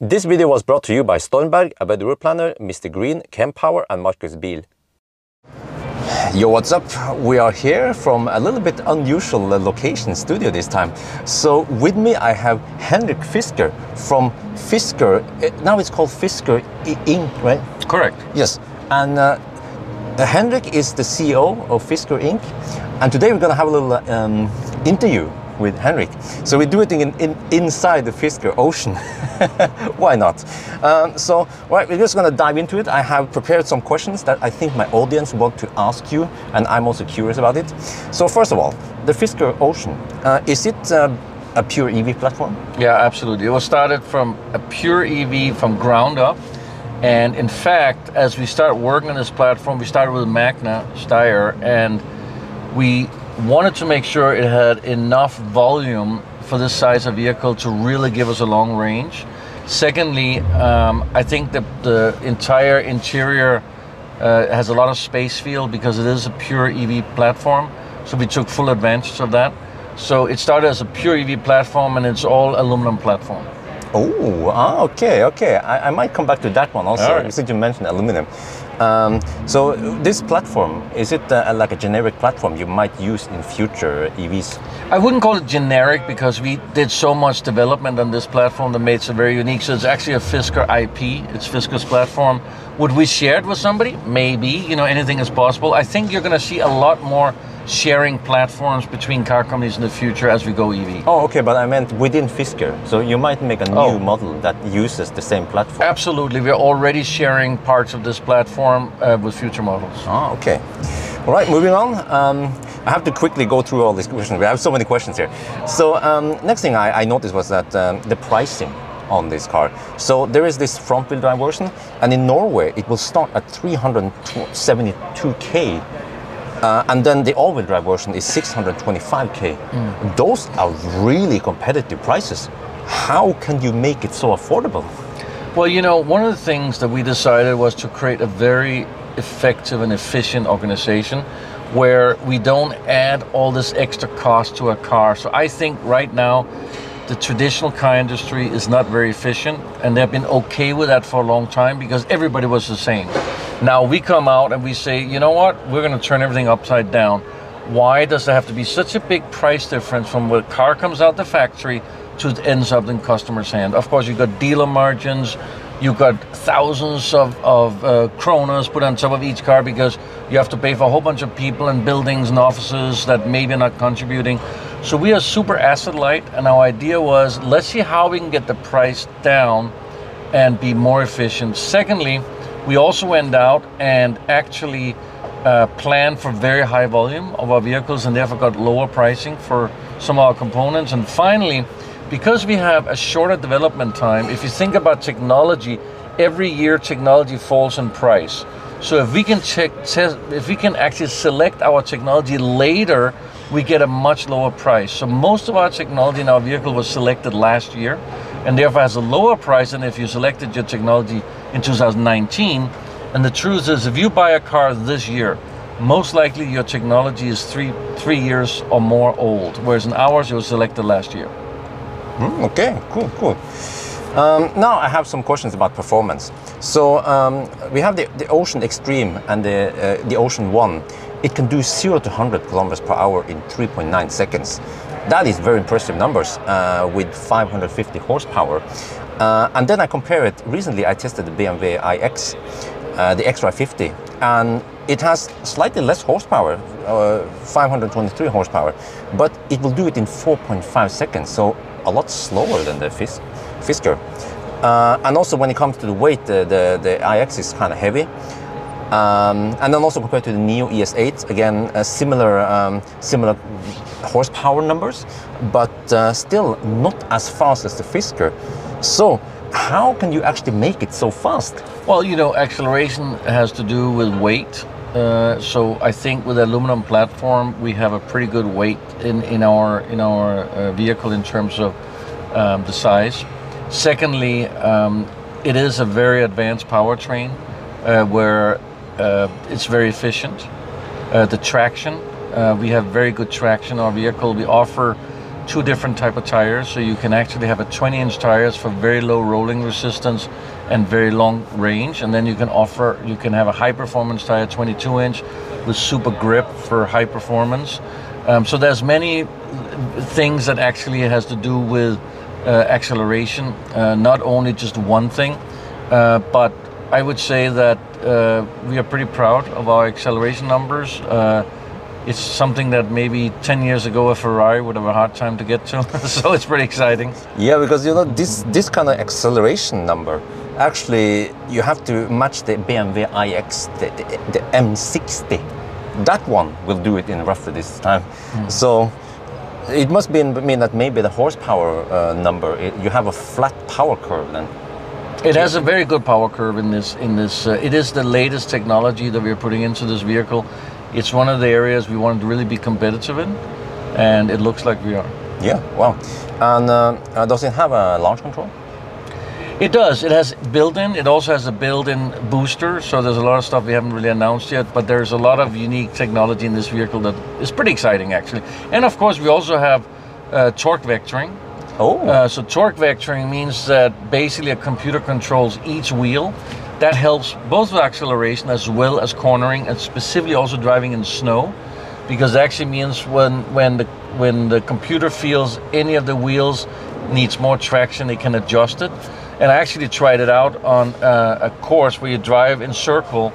This video was brought to you by Stormberg, A Better Route Planner, Mr. Green, Kempower, and Marcus Beal. Yo, what's up? We are here from a little bit unusual uh, location studio this time. So with me I have Henrik Fisker from Fisker. uh, Now it's called Fisker Inc., right? Correct. Yes. And uh, uh, Henrik is the CEO of Fisker Inc. And today we're going to have a little um, interview with Henrik. So we do it in, in, inside the Fisker Ocean. Why not? Um, so, right, we're just going to dive into it. I have prepared some questions that I think my audience want to ask you, and I'm also curious about it. So, first of all, the Fisker Ocean, uh, is it uh, a pure EV platform? Yeah, absolutely. It was started from a pure EV from ground up. And in fact, as we start working on this platform, we started with Magna Steyr and we wanted to make sure it had enough volume for this size of vehicle to really give us a long range. Secondly, um, I think that the entire interior uh, has a lot of space feel because it is a pure EV platform. So we took full advantage of that. So it started as a pure EV platform and it's all aluminum platform. Oh, ah, okay, okay. I, I might come back to that one also, right. since you mentioned aluminum. Um, so this platform, is it uh, like a generic platform you might use in future EVs? I wouldn't call it generic because we did so much development on this platform that made it very unique. So it's actually a Fisker IP. It's Fisker's platform. Would we share it with somebody? Maybe. You know, anything is possible. I think you're going to see a lot more sharing platforms between car companies in the future as we go EV. Oh, okay, but I meant within Fisker. So you might make a new Oh. model that uses the same platform. Absolutely. We're already sharing parts of this platform uh, with future models. Ah, okay. All right, moving on. Um, I have to quickly go through all these questions. We have so many questions here. So um, next thing I, I noticed was that um, the pricing on this car. So there is this front-wheel drive version, and in Norway it will start at 372k, uh, and then the all-wheel drive version is 625k. Those are really competitive prices. How can you make it so affordable? Well, you know, one of the things that we decided was to create a very effective and efficient organization where we don't add all this extra cost to a car. So I think right now the traditional car industry is not very efficient and they've been okay with that for a long time because everybody was the same. Now we come out and we say, you know what, we're going to turn everything upside down. Why does there have to be such a big price difference from when a car comes out the factory to it ends up in customers' hand? Of course, you've got dealer margins, you've got thousands of, of uh, kronas put on top of each car because you have to pay for a whole bunch of people and buildings and offices that maybe are not contributing. So we are super asset light, and our idea was let's see how we can get the price down and be more efficient. Secondly, we also went out and actually uh, planned for very high volume of our vehicles and therefore got lower pricing for some of our components. And finally, because we have a shorter development time, if you think about technology, every year technology falls in price. So if we can check, test, if we can actually select our technology later, we get a much lower price. So most of our technology in our vehicle was selected last year, and therefore has a lower price than if you selected your technology in 2019. And the truth is, if you buy a car this year, most likely your technology is three three years or more old, whereas in ours it was selected last year. Hmm, Okay, cool, cool. Um, now I have some questions about performance. So um, we have the, the Ocean Extreme and the, uh, the Ocean One. It can do 0 to 100 kilometers per hour in 3.9 seconds. That is very impressive numbers uh, with 550 horsepower. Uh, and then I compare it. Recently, I tested the BMW iX, uh, the X550, and it has slightly less horsepower, uh, 523 horsepower, but it will do it in 4.5 seconds, so a lot slower than the Fis- Fisker. Uh, and also, when it comes to the weight, the, the, the iX is kind of heavy. Um, and then also compared to the NIO ES8, again, uh, similar um, similar horsepower numbers, but uh, still not as fast as the Fisker. So, how can you actually make it so fast? Well, you know, acceleration has to do with weight. Uh, so I think with the aluminum platform, we have a pretty good weight in, in our in our uh, vehicle in terms of um, the size. Secondly, um, it is a very advanced powertrain uh, where uh, it's very efficient. Uh, the traction, uh, we have very good traction. in Our vehicle, we offer two different type of tires. So you can actually have a 20 inch tires for very low rolling resistance and very long range. And then you can offer, you can have a high performance tire, 22 inch with super grip for high performance. Um, so there's many things that actually has to do with acceleration, uh, not only just one thing, uh, but I would say that uh, we are pretty proud of our acceleration numbers. Uh, it's something that maybe 10 years ago a Ferrari would have a hard time to get to. so it's pretty exciting. Yeah, because you know this this kind of acceleration number, actually you have to match the BMW iX, the, the, the M60. That one will do it in roughly this time. So it must be mean that maybe the horsepower uh, number it, you have a flat power curve then. It has a very good power curve in this. In this, uh, it is the latest technology that we're putting into this vehicle. It's one of the areas we wanted to really be competitive in, and it looks like we are. Yeah, wow. And uh, uh, does it have a launch control? It does. It has built-in. It also has a built-in booster. So there's a lot of stuff we haven't really announced yet, but there's a lot of unique technology in this vehicle that is pretty exciting, actually. And of course, we also have uh, torque vectoring. Oh, Uh, so torque vectoring means that basically a computer controls each wheel. That helps both with acceleration as well as cornering, and specifically also driving in snow, because it actually means when when the when the computer feels any of the wheels needs more traction, it can adjust it. And I actually tried it out on uh, a course where you drive in circle,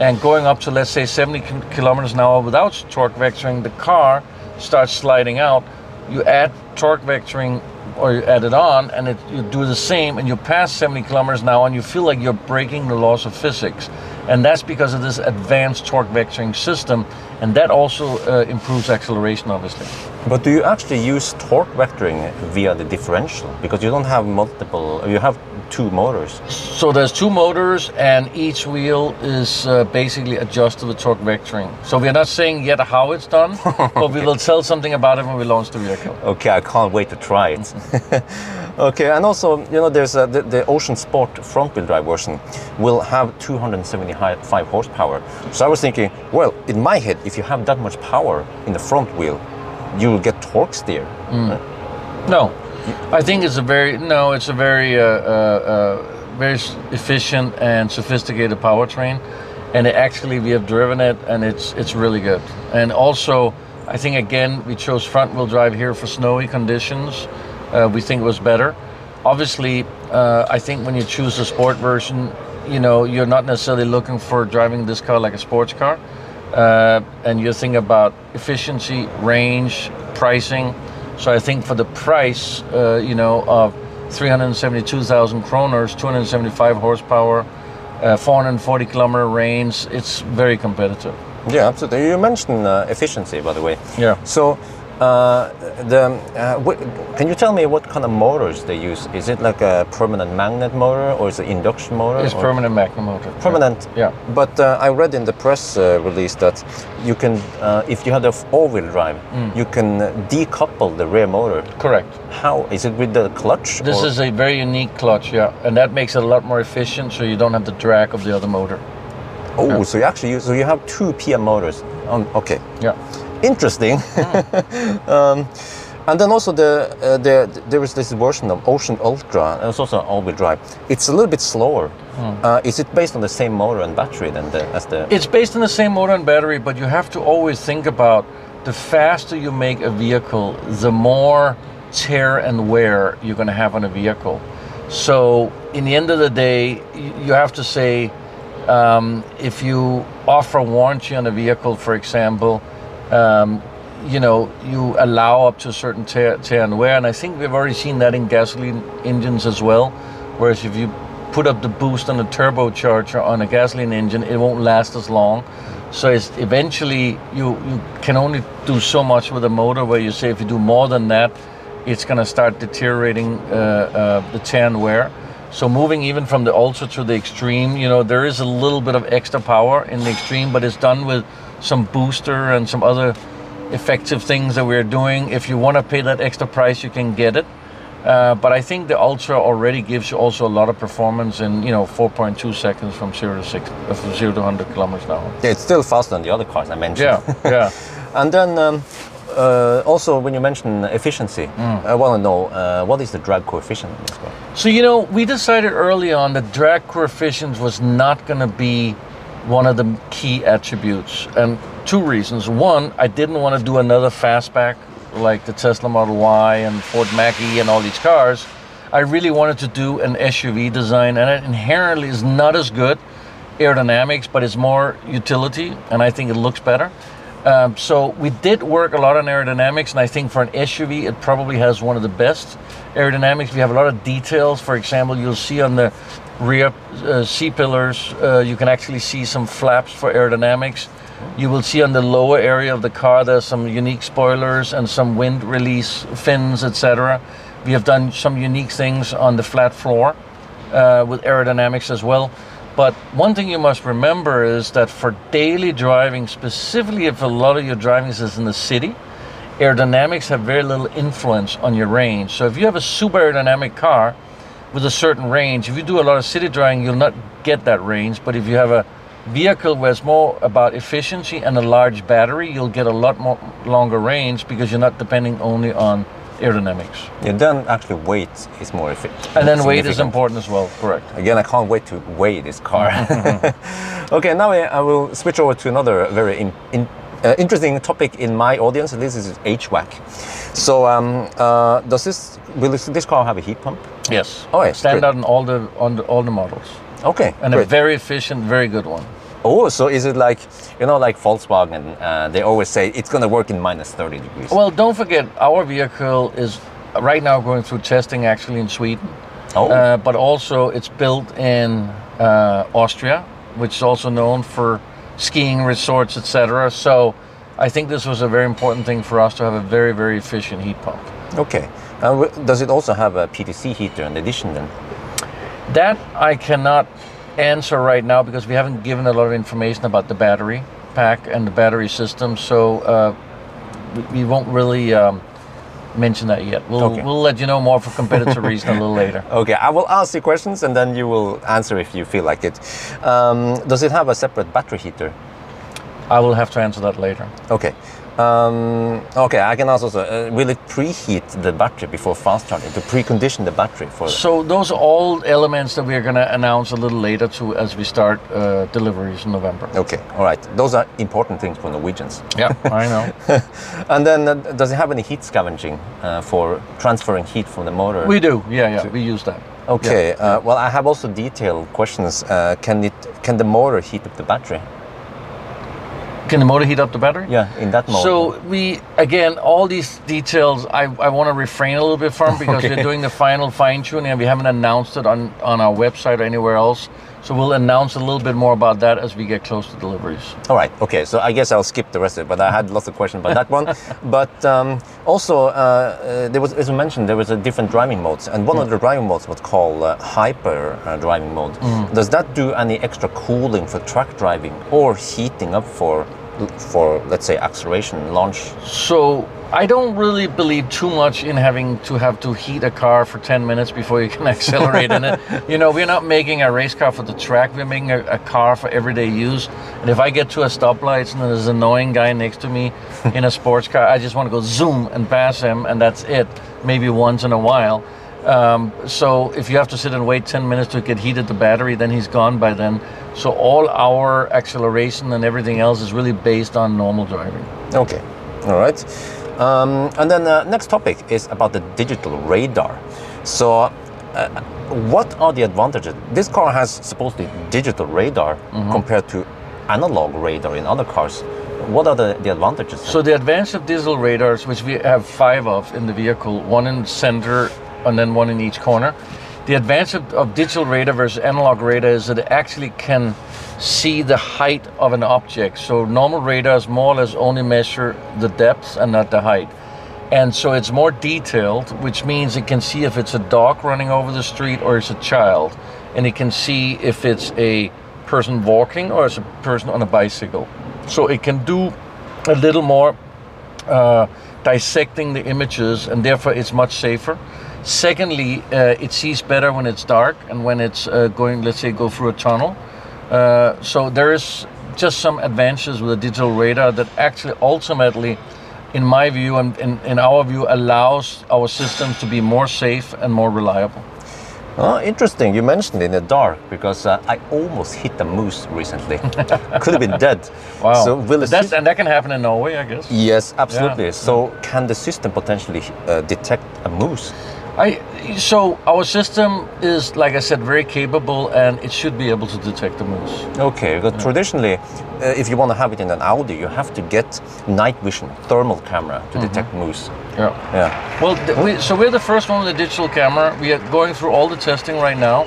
and going up to let's say 70 kilometers an hour without torque vectoring, the car starts sliding out. You add torque vectoring or you add it on and it, you do the same and you pass 70 kilometers an hour and you feel like you're breaking the laws of physics and that's because of this advanced torque vectoring system and that also uh, improves acceleration obviously but do you actually use torque vectoring via the differential? Because you don't have multiple, you have two motors. so there's two motors and each wheel is uh, basically adjusted with torque vectoring so we're not saying yet how it's done but we will tell something about it when we launch the vehicle Okay, I can't wait to try it. okay, and also, you know, there's a, the, the Ocean Sport front-wheel drive version will have 275 horsepower. So I was thinking, well, in my head, if you have that much power in the front wheel, you will get torque steer. No, I think it's a very no. It's a very uh, uh, uh, very efficient and sophisticated powertrain, and actually we have driven it, and it's it's really good. And also, I think again we chose front wheel drive here for snowy conditions. Uh, we think it was better. Obviously, uh, I think when you choose the sport version, you know you're not necessarily looking for driving this car like a sports car, uh, and you think about efficiency, range, pricing. So I think for the price, uh, you know, of 372,000 kroners, 275 horsepower, uh, 440 kilometer range, it's very competitive. Yeah, absolutely. You mentioned uh, efficiency, by the way. Yeah. So, uh, the uh, wh- can you tell me what kind of motors they use? Is it like a permanent magnet motor or is it induction motor? It's or- permanent magnet motor. Permanent. Yeah. But uh, I read in the press uh, release that you can, uh, if you had a all-wheel drive, Mm. you can decouple the rear motor. Correct. How is it with the clutch? This or- is a very unique clutch, yeah, and that makes it a lot more efficient, so you don't have the drag of the other motor. oh, yeah. so you actually use, so you have two PM motors. Um, okay, Yeah. Interesting. Hmm. um, and then also the, uh, the there is this version of Ocean Ultra. It's also all-wheel drive. It's a little bit slower. Uh, is it based on the same motor and battery than the as the? It's based on the same motor and battery, but you have to always think about the faster you make a vehicle, the more tear and wear you're going to have on a vehicle. So, in the end of the day, you have to say um, if you offer warranty on a vehicle, for example, um, you know, you allow up to a certain tear, tear and wear. And I think we've already seen that in gasoline engines as well. Whereas if you put up the boost on a turbocharger on a gasoline engine, it won't last as long. So it's eventually you, you can only do so much with a motor where you say if you do more than that, it's going to start deteriorating uh, uh, the tear and wear. So moving even from the ultra to the extreme, you know, there is a little bit of extra power in the extreme, but it's done with some booster and some other effective things that we're doing. If you want to pay that extra price, you can get it. Uh, but I think the Ultra already gives you also a lot of performance in you know 4.2 seconds from zero to six, uh, from zero to 100 kilometers an hour. Yeah, it's still faster than the other cars I mentioned. Yeah, yeah. And then, um, uh, also, when you mention efficiency, Mm. I want to know uh, what is the drag coefficient in this car? So you know, we decided early on that drag coefficient was not going to be one of the key attributes, and two reasons. One, I didn't want to do another fastback like the Tesla Model Y and Ford Mach-E and all these cars. I really wanted to do an SUV design, and it inherently is not as good aerodynamics, but it's more utility, and I think it looks better. Um, so we did work a lot on aerodynamics, and I think for an SUV, it probably has one of the best aerodynamics. We have a lot of details. For example, you'll see on the rear uh, C pillars, uh, you can actually see some flaps for aerodynamics. You will see on the lower area of the car there's some unique spoilers and some wind release fins, etc. We have done some unique things on the flat floor uh, with aerodynamics as well. But one thing you must remember is that for daily driving, specifically if a lot of your driving is in the city, aerodynamics have very little influence on your range. So if you have a super aerodynamic car with a certain range, if you do a lot of city driving, you'll not get that range. But if you have a vehicle where it's more about efficiency and a large battery, you'll get a lot more longer range because you're not depending only on aerodynamics. Yeah, then actually weight is more efficient. And then weight is important as well, correct. Again, I can't wait to weigh this car. okay, now I will switch over to another very in, in, uh, interesting topic in my audience. This is HVAC. So, um, uh, does this will this, this car have a heat pump? Yes. Oh, yes, Stand great. out in all the on the, all the models, Okay, and a very efficient, very good one. Oh, so is it like you know, like Volkswagen? Uh, they always say it's going to work in minus thirty degrees. Well, don't forget, our vehicle is right now going through testing actually in Sweden, oh, uh, but also it's built in uh, Austria, which is also known for skiing resorts, etc. So, I think this was a very important thing for us to have a very, very efficient heat pump. okay. Uh, does it also have a PTC heater in addition then? That I cannot answer right now because we haven't given a lot of information about the battery pack and the battery system, so uh, we, we won't really um, mention that yet. We'll, Okay. we'll let you know more for competitive reason a little later. Okay, I will ask you questions and then you will answer if you feel like it. Um, does it have a separate battery heater? I will have to answer that later. Okay. Um, okay, I can ask also, uh, will it preheat the battery before fast charging to precondition the battery for So those are all elements that we're going to announce a little later too as we start uh, deliveries in November. Okay, all right. Those are important things for Norwegians. Yeah, I know. And then, uh, does it have any heat scavenging uh, for transferring heat from the motor? we do. Yeah, yeah, we use that. Okay. Uh, well, I have also detailed questions. Uh, can it? Can the motor heat up the battery? Can the motor heat up the battery? Yeah, in that mode. So we again all these details I, I want to refrain a little bit from because Okay. we're doing the final fine tuning and we haven't announced it on, on our website or anywhere else. So we'll announce a little bit more about that as we get close to deliveries. All right. Okay. So I guess I'll skip the rest of it, but I had lots of questions about that one. But um, also, uh, uh, there was, as you mentioned, there was a different driving modes, and one of the driving modes was called uh, hyper uh, driving mode. Does that do any extra cooling for track driving or heating up for, for let's say, acceleration launch? So I don't really believe too much in having to have to heat a car for 10 minutes before you can accelerate in it. You know, we're not making a race car for the track, we're making a, a car for everyday use. And if I get to a stoplight and there's an annoying guy next to me in a sports car, I just want to go zoom and pass him, and that's it, maybe once in a while. Um, so if you have to sit and wait 10 minutes to get heated the battery, then he's gone by then. So all our acceleration and everything else is really based on normal driving. Okay, all right. Um, and then uh, next topic is about the digital radar. So, uh, what are the advantages? This car has supposedly digital radar compared to analog radar in other cars. What are the, the advantages? So the advantage of digital radars, which we have five of in the vehicle, one in the center and then one in each corner. The advantage of, of digital radar versus analog radar is that it actually can see the height of an object. So normal radars more or less only measure the depth and not the height. And so it's more detailed, which means it can see if it's a dog running over the street or it's a child. And it can see if it's a person walking or it's a person on a bicycle. So it can do a little more uh, dissecting the images, and therefore it's much safer. Secondly, uh, it sees better when it's dark and when it's uh, going, let's say, go through a tunnel. Uh, so there is just some advances with a digital radar that actually ultimately in my view and in, in our view, allows our systems to be more safe and more reliable. Oh, interesting. You mentioned in the dark because uh, I almost hit a moose recently. Could have been dead. Wow. So will That's, and that can happen in Norway, I guess. Yes, absolutely. Yeah. So can the system potentially uh, detect a moose? I so our system is, like I said, very capable, and it should be able to detect the moose. Okay, because traditionally, uh, if you want to have it in an Audi, you have to get night vision thermal camera to detect moose. Yeah. Yeah. Well, we, so we're the first one with a digital camera. We are going through all the testing right now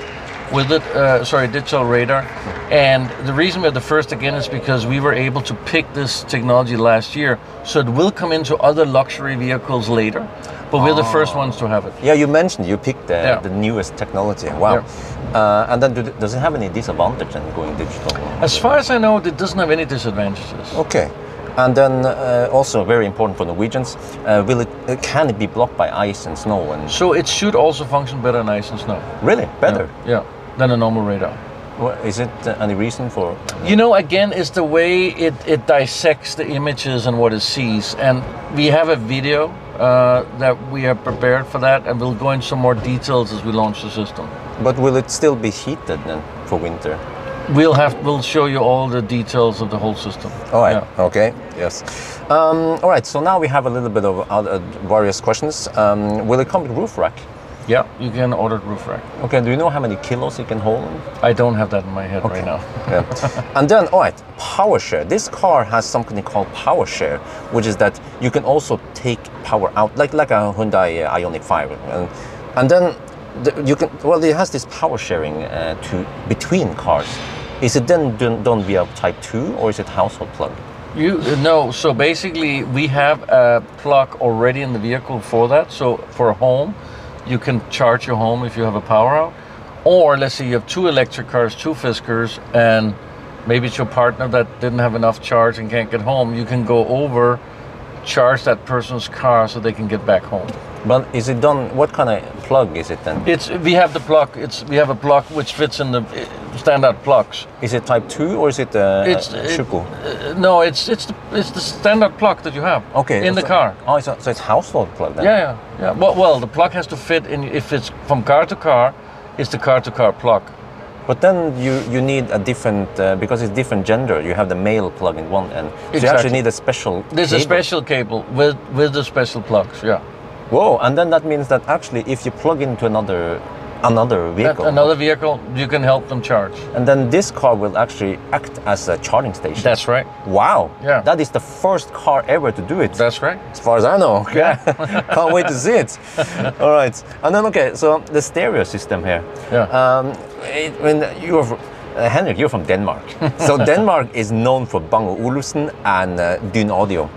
with it. Uh, sorry, digital radar. And the reason we're the first again is because we were able to pick this technology last year, so it will come into other luxury vehicles later. But we're the first ones to have it. Yeah, you mentioned you picked the, Yeah. the newest technology. Wow. Uh, and then do, does it have any disadvantage in going digital? As far as I know, it doesn't have any disadvantages. Okay. And then uh, also very important for Norwegians, uh, will it uh, can it be blocked by ice and snow and So it should also function better in ice and snow. really better? Yeah, than a normal radar. Well, is it uh, any reason for? You know, again, it's the way it, it dissects the images and what it sees. And we have a video uh, that we have prepared for that, and we'll go into some more details as we launch the system. But will it still be heated then for winter? We'll have we'll show you all the details of the whole system. All right. Yeah. Okay. Yes. Um, all right. So now we have a little bit of other various questions. Um, will it come with roof rack? Yeah, you can order roof rack. Okay. Do you know how many kilos it can hold? I don't have that in my head right now. Yeah. and then, all right, power share. This car has something called power share, which is that you can also take power out, like like a Hyundai uh, Ioniq 5, and and then the, you can. Well, it has this power sharing uh, to between cars. Is it then done, done via Type 2 or is it household plug? You no, so basically we have a plug already in the vehicle for that. So for a home, you can charge your home if you have a power out. Or let's say you have two electric cars, two Fiskers, and maybe it's your partner that didn't have enough charge and can't get home. You can go over, charge that person's car so they can get back home. But is it done? What kind of plug is it then? It's we have the plug. It's we have a plug which fits in the standard plugs. Is it Type 2 or is it uh, It's uh, it- uh, no, it's it's the it's the standard plug that you have. Okay. In the so- car. Oh, so, so it's household plug then? Yeah, yeah, yeah. Well, well, the plug has to fit in. If it's from car to car, it's the car to car plug. But then you, you need a different, uh, because it's different gender, you have the male plug in one end. So you actually need a special There's a special cable with with the special plugs. Yeah, Whoa, and then that means that actually if you plug into another another That- vehicle, another vehicle, you can help them charge. and then this car will actually act as a charging station. That's right. wow. Yeah. That is the first car ever to do it. That's right. as far as I know. Yeah. Can't wait to see it. All right. And then, okay, so the stereo system here. Yeah. Um, it, when you're, uh, Henrik, you're from Denmark. so Denmark is known for Bang & Olufsen and uh, Dynaudio.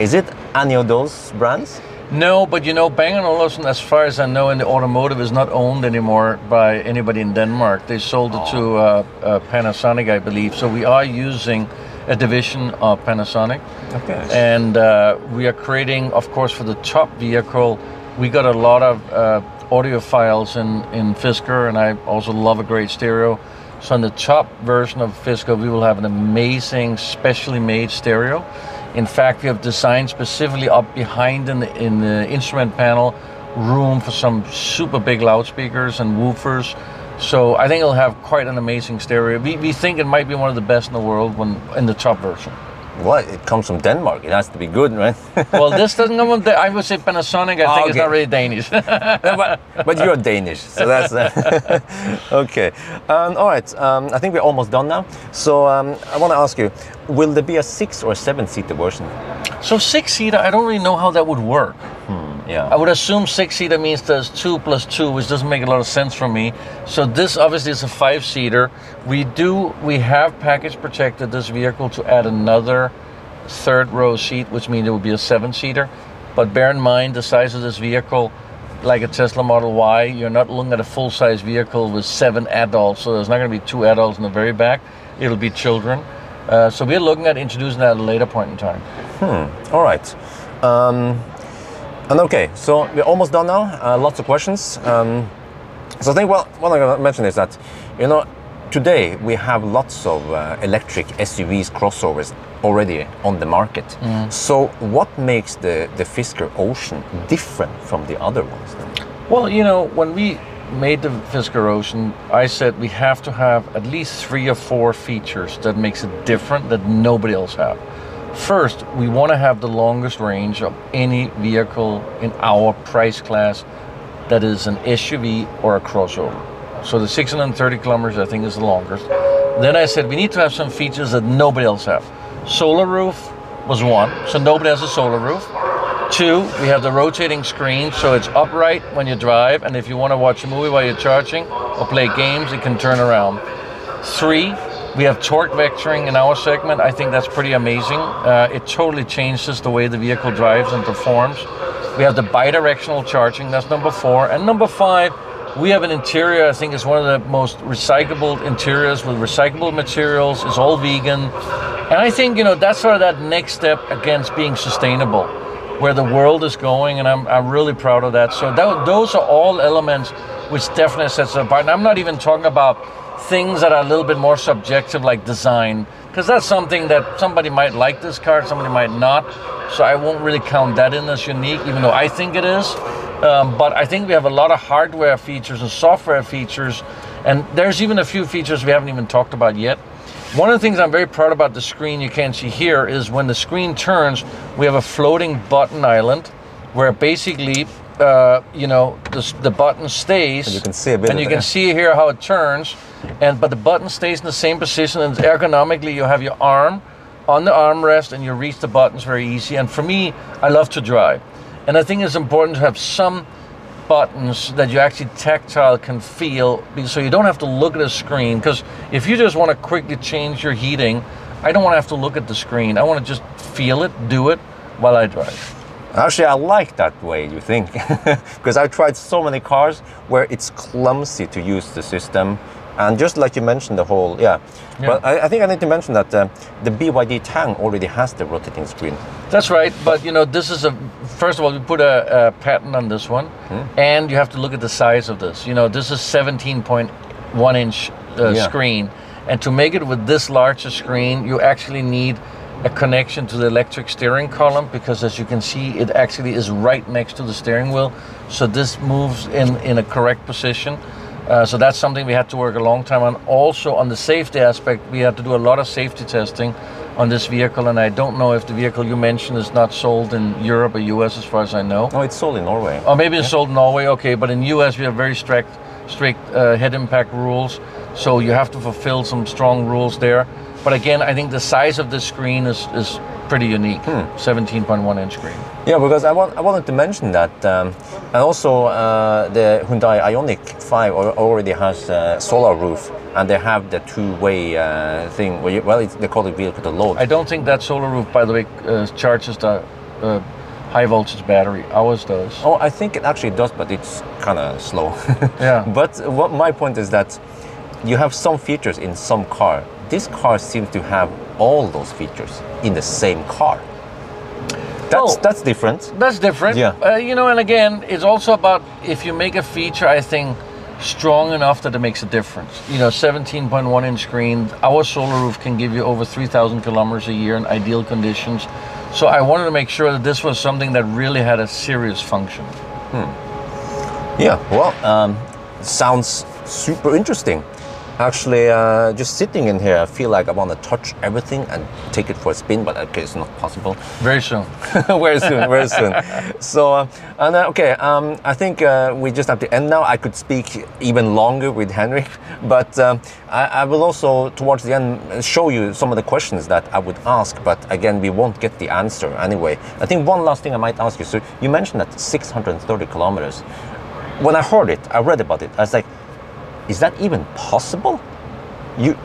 Is it any of those brands? No, but you know, Bang & Olufsen, as far as I know, in the automotive is not owned anymore by anybody in Denmark. They sold it to uh, uh, Panasonic, I believe. So we are using a division of Panasonic. Okay. And uh, we are creating, of course, for the top vehicle, we got a lot of uh, audiophiles in, in Fisker, and I also love a great stereo. So on the top version of Fisker, we will have an amazing, specially made stereo. In fact, we have designed specifically up behind in the, in the uh, instrument panel room for some super big loudspeakers and woofers. So I think it'll have quite an amazing stereo. We, we think it might be one of the best in the world when in the top version. What? It comes from Denmark. It has to be good, right? Well, this doesn't come from. I would say Panasonic. I Ah, think it's not really Danish. but, but you're Danish, so that's uh, okay. Um, all right, um, I think we're almost done now. So um, I want to ask you: Will there be a six or seven seater version? so six seater, I don't really know how that would work. Yeah. I would assume six seater means there's two plus two, which doesn't make a lot of sense for me. So this obviously is a five seater. We do we have package protected this vehicle to add another third row seat, which means it would be a seven seater. But bear in mind the size of this vehicle, like a Tesla Model Y, you're not looking at a full size vehicle with seven adults. So there's not going to be two adults in the very back. It'll be children. Uh, so we're looking at introducing that at a later point in time. Hmm. All right. Um, and okay, so we're almost done now. Uh, lots of questions. Um, so I think well, what I'm going to mention is that, you know, today we have lots of uh, electric SUVs, crossovers already on the market. So, what makes the, the Fisker Ocean different from the other ones? Then? Well, you know, when we made the Fisker Ocean, I said we have to have at least three or four features that makes it different that nobody else have. First, we want to have the longest range of any vehicle in our price class that is an SUV or a crossover. So the 630 kilometers, I think, is the longest. Then I said we need to have some features that nobody else have. Solar roof was one, so nobody has a solar roof. Two, we have the rotating screen, so it's upright when you drive, and if you want to watch a movie while you're charging or play games, it can turn around. Three, we have torque vectoring in our segment. I think that's pretty amazing. Uh, it totally changes the way the vehicle drives and performs. We have the bidirectional charging, that's number four. And number five, we have an interior, I think is one of the most recyclable interiors with recyclable materials. It's all vegan. And I think, you know, that's sort of that next step against being sustainable, where the world is going, and I'm, I'm really proud of that. So that, those are all elements which definitely sets it apart. And I'm not even talking about things that are a little bit more subjective, like design, because that's something that somebody might like this car, somebody might not. So I won't really count that in as unique, even though I think it is. Um, but I think we have a lot of hardware features and software features, and there's even a few features we haven't even talked about yet. One of the things I'm very proud about the screen you can't see here is when the screen turns, we have a floating button island where basically, uh, you know, the, the button stays. And you can see a bit And you can see here how it turns, and but the button stays in the same position, and ergonomically you have your arm on the armrest, and you reach the buttons very easy. And for me, I love to drive, and I think it's important to have some buttons that you actually tactile can feel so you don't have to look at a screen because if you just want to quickly change your heating i don't want to have to look at the screen i want to just feel it do it while i drive Actually, I like that way you think, because I've tried so many cars where it's clumsy to use the system, and just like you mentioned, the whole yeah. But I, I think I need to mention that uh, the BYD Tang already has the rotating screen. that's right but you know this is a first of all we put a, a patent on this one. And you have to look at the size of this. You know this is 17.1 inch uh, Yeah. screen. And to make it with this large a screen you actually need a connection to the electric steering column because as you can see it actually is right next to the steering wheel. So this moves in in a correct position. Uh, so that's something we had to work a long time on. Also on the safety aspect we had to do a lot of safety testing on this vehicle and i don't know if the vehicle you mentioned is not sold in europe or us as far as i know. No, it's sold in Norway. or maybe it's sold in Norway, okay, but in US we have very strict, strict uh, head impact rules, so you have to fulfill some strong rules there. But again, I think the size of the screen is, is pretty unique, 17.1 inch screen. Yeah, because I, want, I wanted to mention that, um, and also uh, the Hyundai Ioniq 5 already has a solar roof, and they have the two-way uh, thing. Where you, well, it's, they call it vehicle to load. I don't think that solar roof, by the way, uh, charges the uh, high voltage battery. Ours does. Oh, I think it actually does, but it's kind of slow. Yeah. But what my point is that you have some features in some car. This car seems to have all those features in the same car. That's Oh. that's different. That's different. Yeah. Uh, you know, and again, it's also about if you make a feature, I think, strong enough that it makes a difference. You know, 17.1 inch screen. Our solar roof can give you over 3,000 kilometers a year in ideal conditions. So I wanted to make sure that this was something that really had a serious function. Hmm. Yeah. Well, um, sounds super interesting. Actually, uh, just sitting in here, I feel like I want to touch everything and take it for a spin, but okay, it's not possible. Very soon. very soon, very soon. So, uh, and uh, okay, um, I think uh, we just have to end now. I could speak even longer with Henrik, but um, I, I will also, towards the end, show you some of the questions that I would ask. But again, we won't get the answer anyway. I think one last thing I might ask you. So, you mentioned that 630 kilometers. When I heard it, I read about it. I was like, is that even possible? You,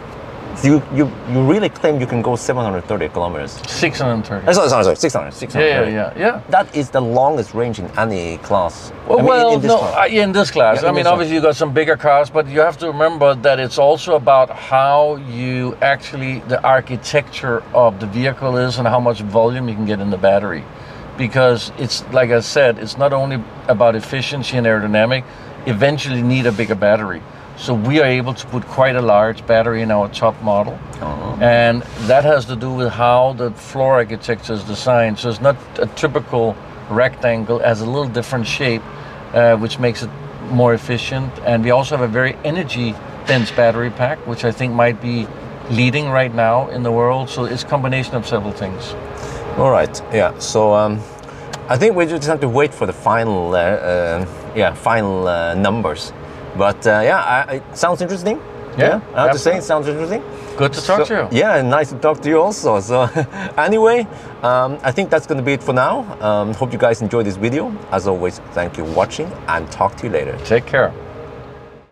you, you, you really claim you can go 730 kilometers? 630. Uh, Sorry, sorry, sorry, 600, 600. Yeah, yeah, yeah, yeah. That is the longest range in any class. Well, I mean, in- well in this no, class. uh, in this class. Yeah, I mean, this one. obviously you got some bigger cars, but you have to remember that it's also about how you actually the architecture of the vehicle is and how much volume you can get in the battery, because it's like I said, it's not only about efficiency and aerodynamic. Eventually, you need a bigger battery. So we are able to put quite a large battery in our top model. Oh. And that has to do with how the floor architecture is designed. So it's not a typical rectangle, it has a little different shape, uh, which makes it more efficient. And we also have a very energy dense battery pack, which I think might be leading right now in the world. So it's a combination of several things. All right. Yeah. So um, I think we just have to wait for the final, uh, uh, yeah, final uh, numbers. But uh, yeah, I, it sounds interesting. Yeah, I have to say it sounds interesting. Good to talk So- to you. Yeah, and nice to talk to you also. So anyway, um, I think that's going to be it for now. Um, hope you guys enjoyed this video. As always, thank you for watching and talk to you later. Take care.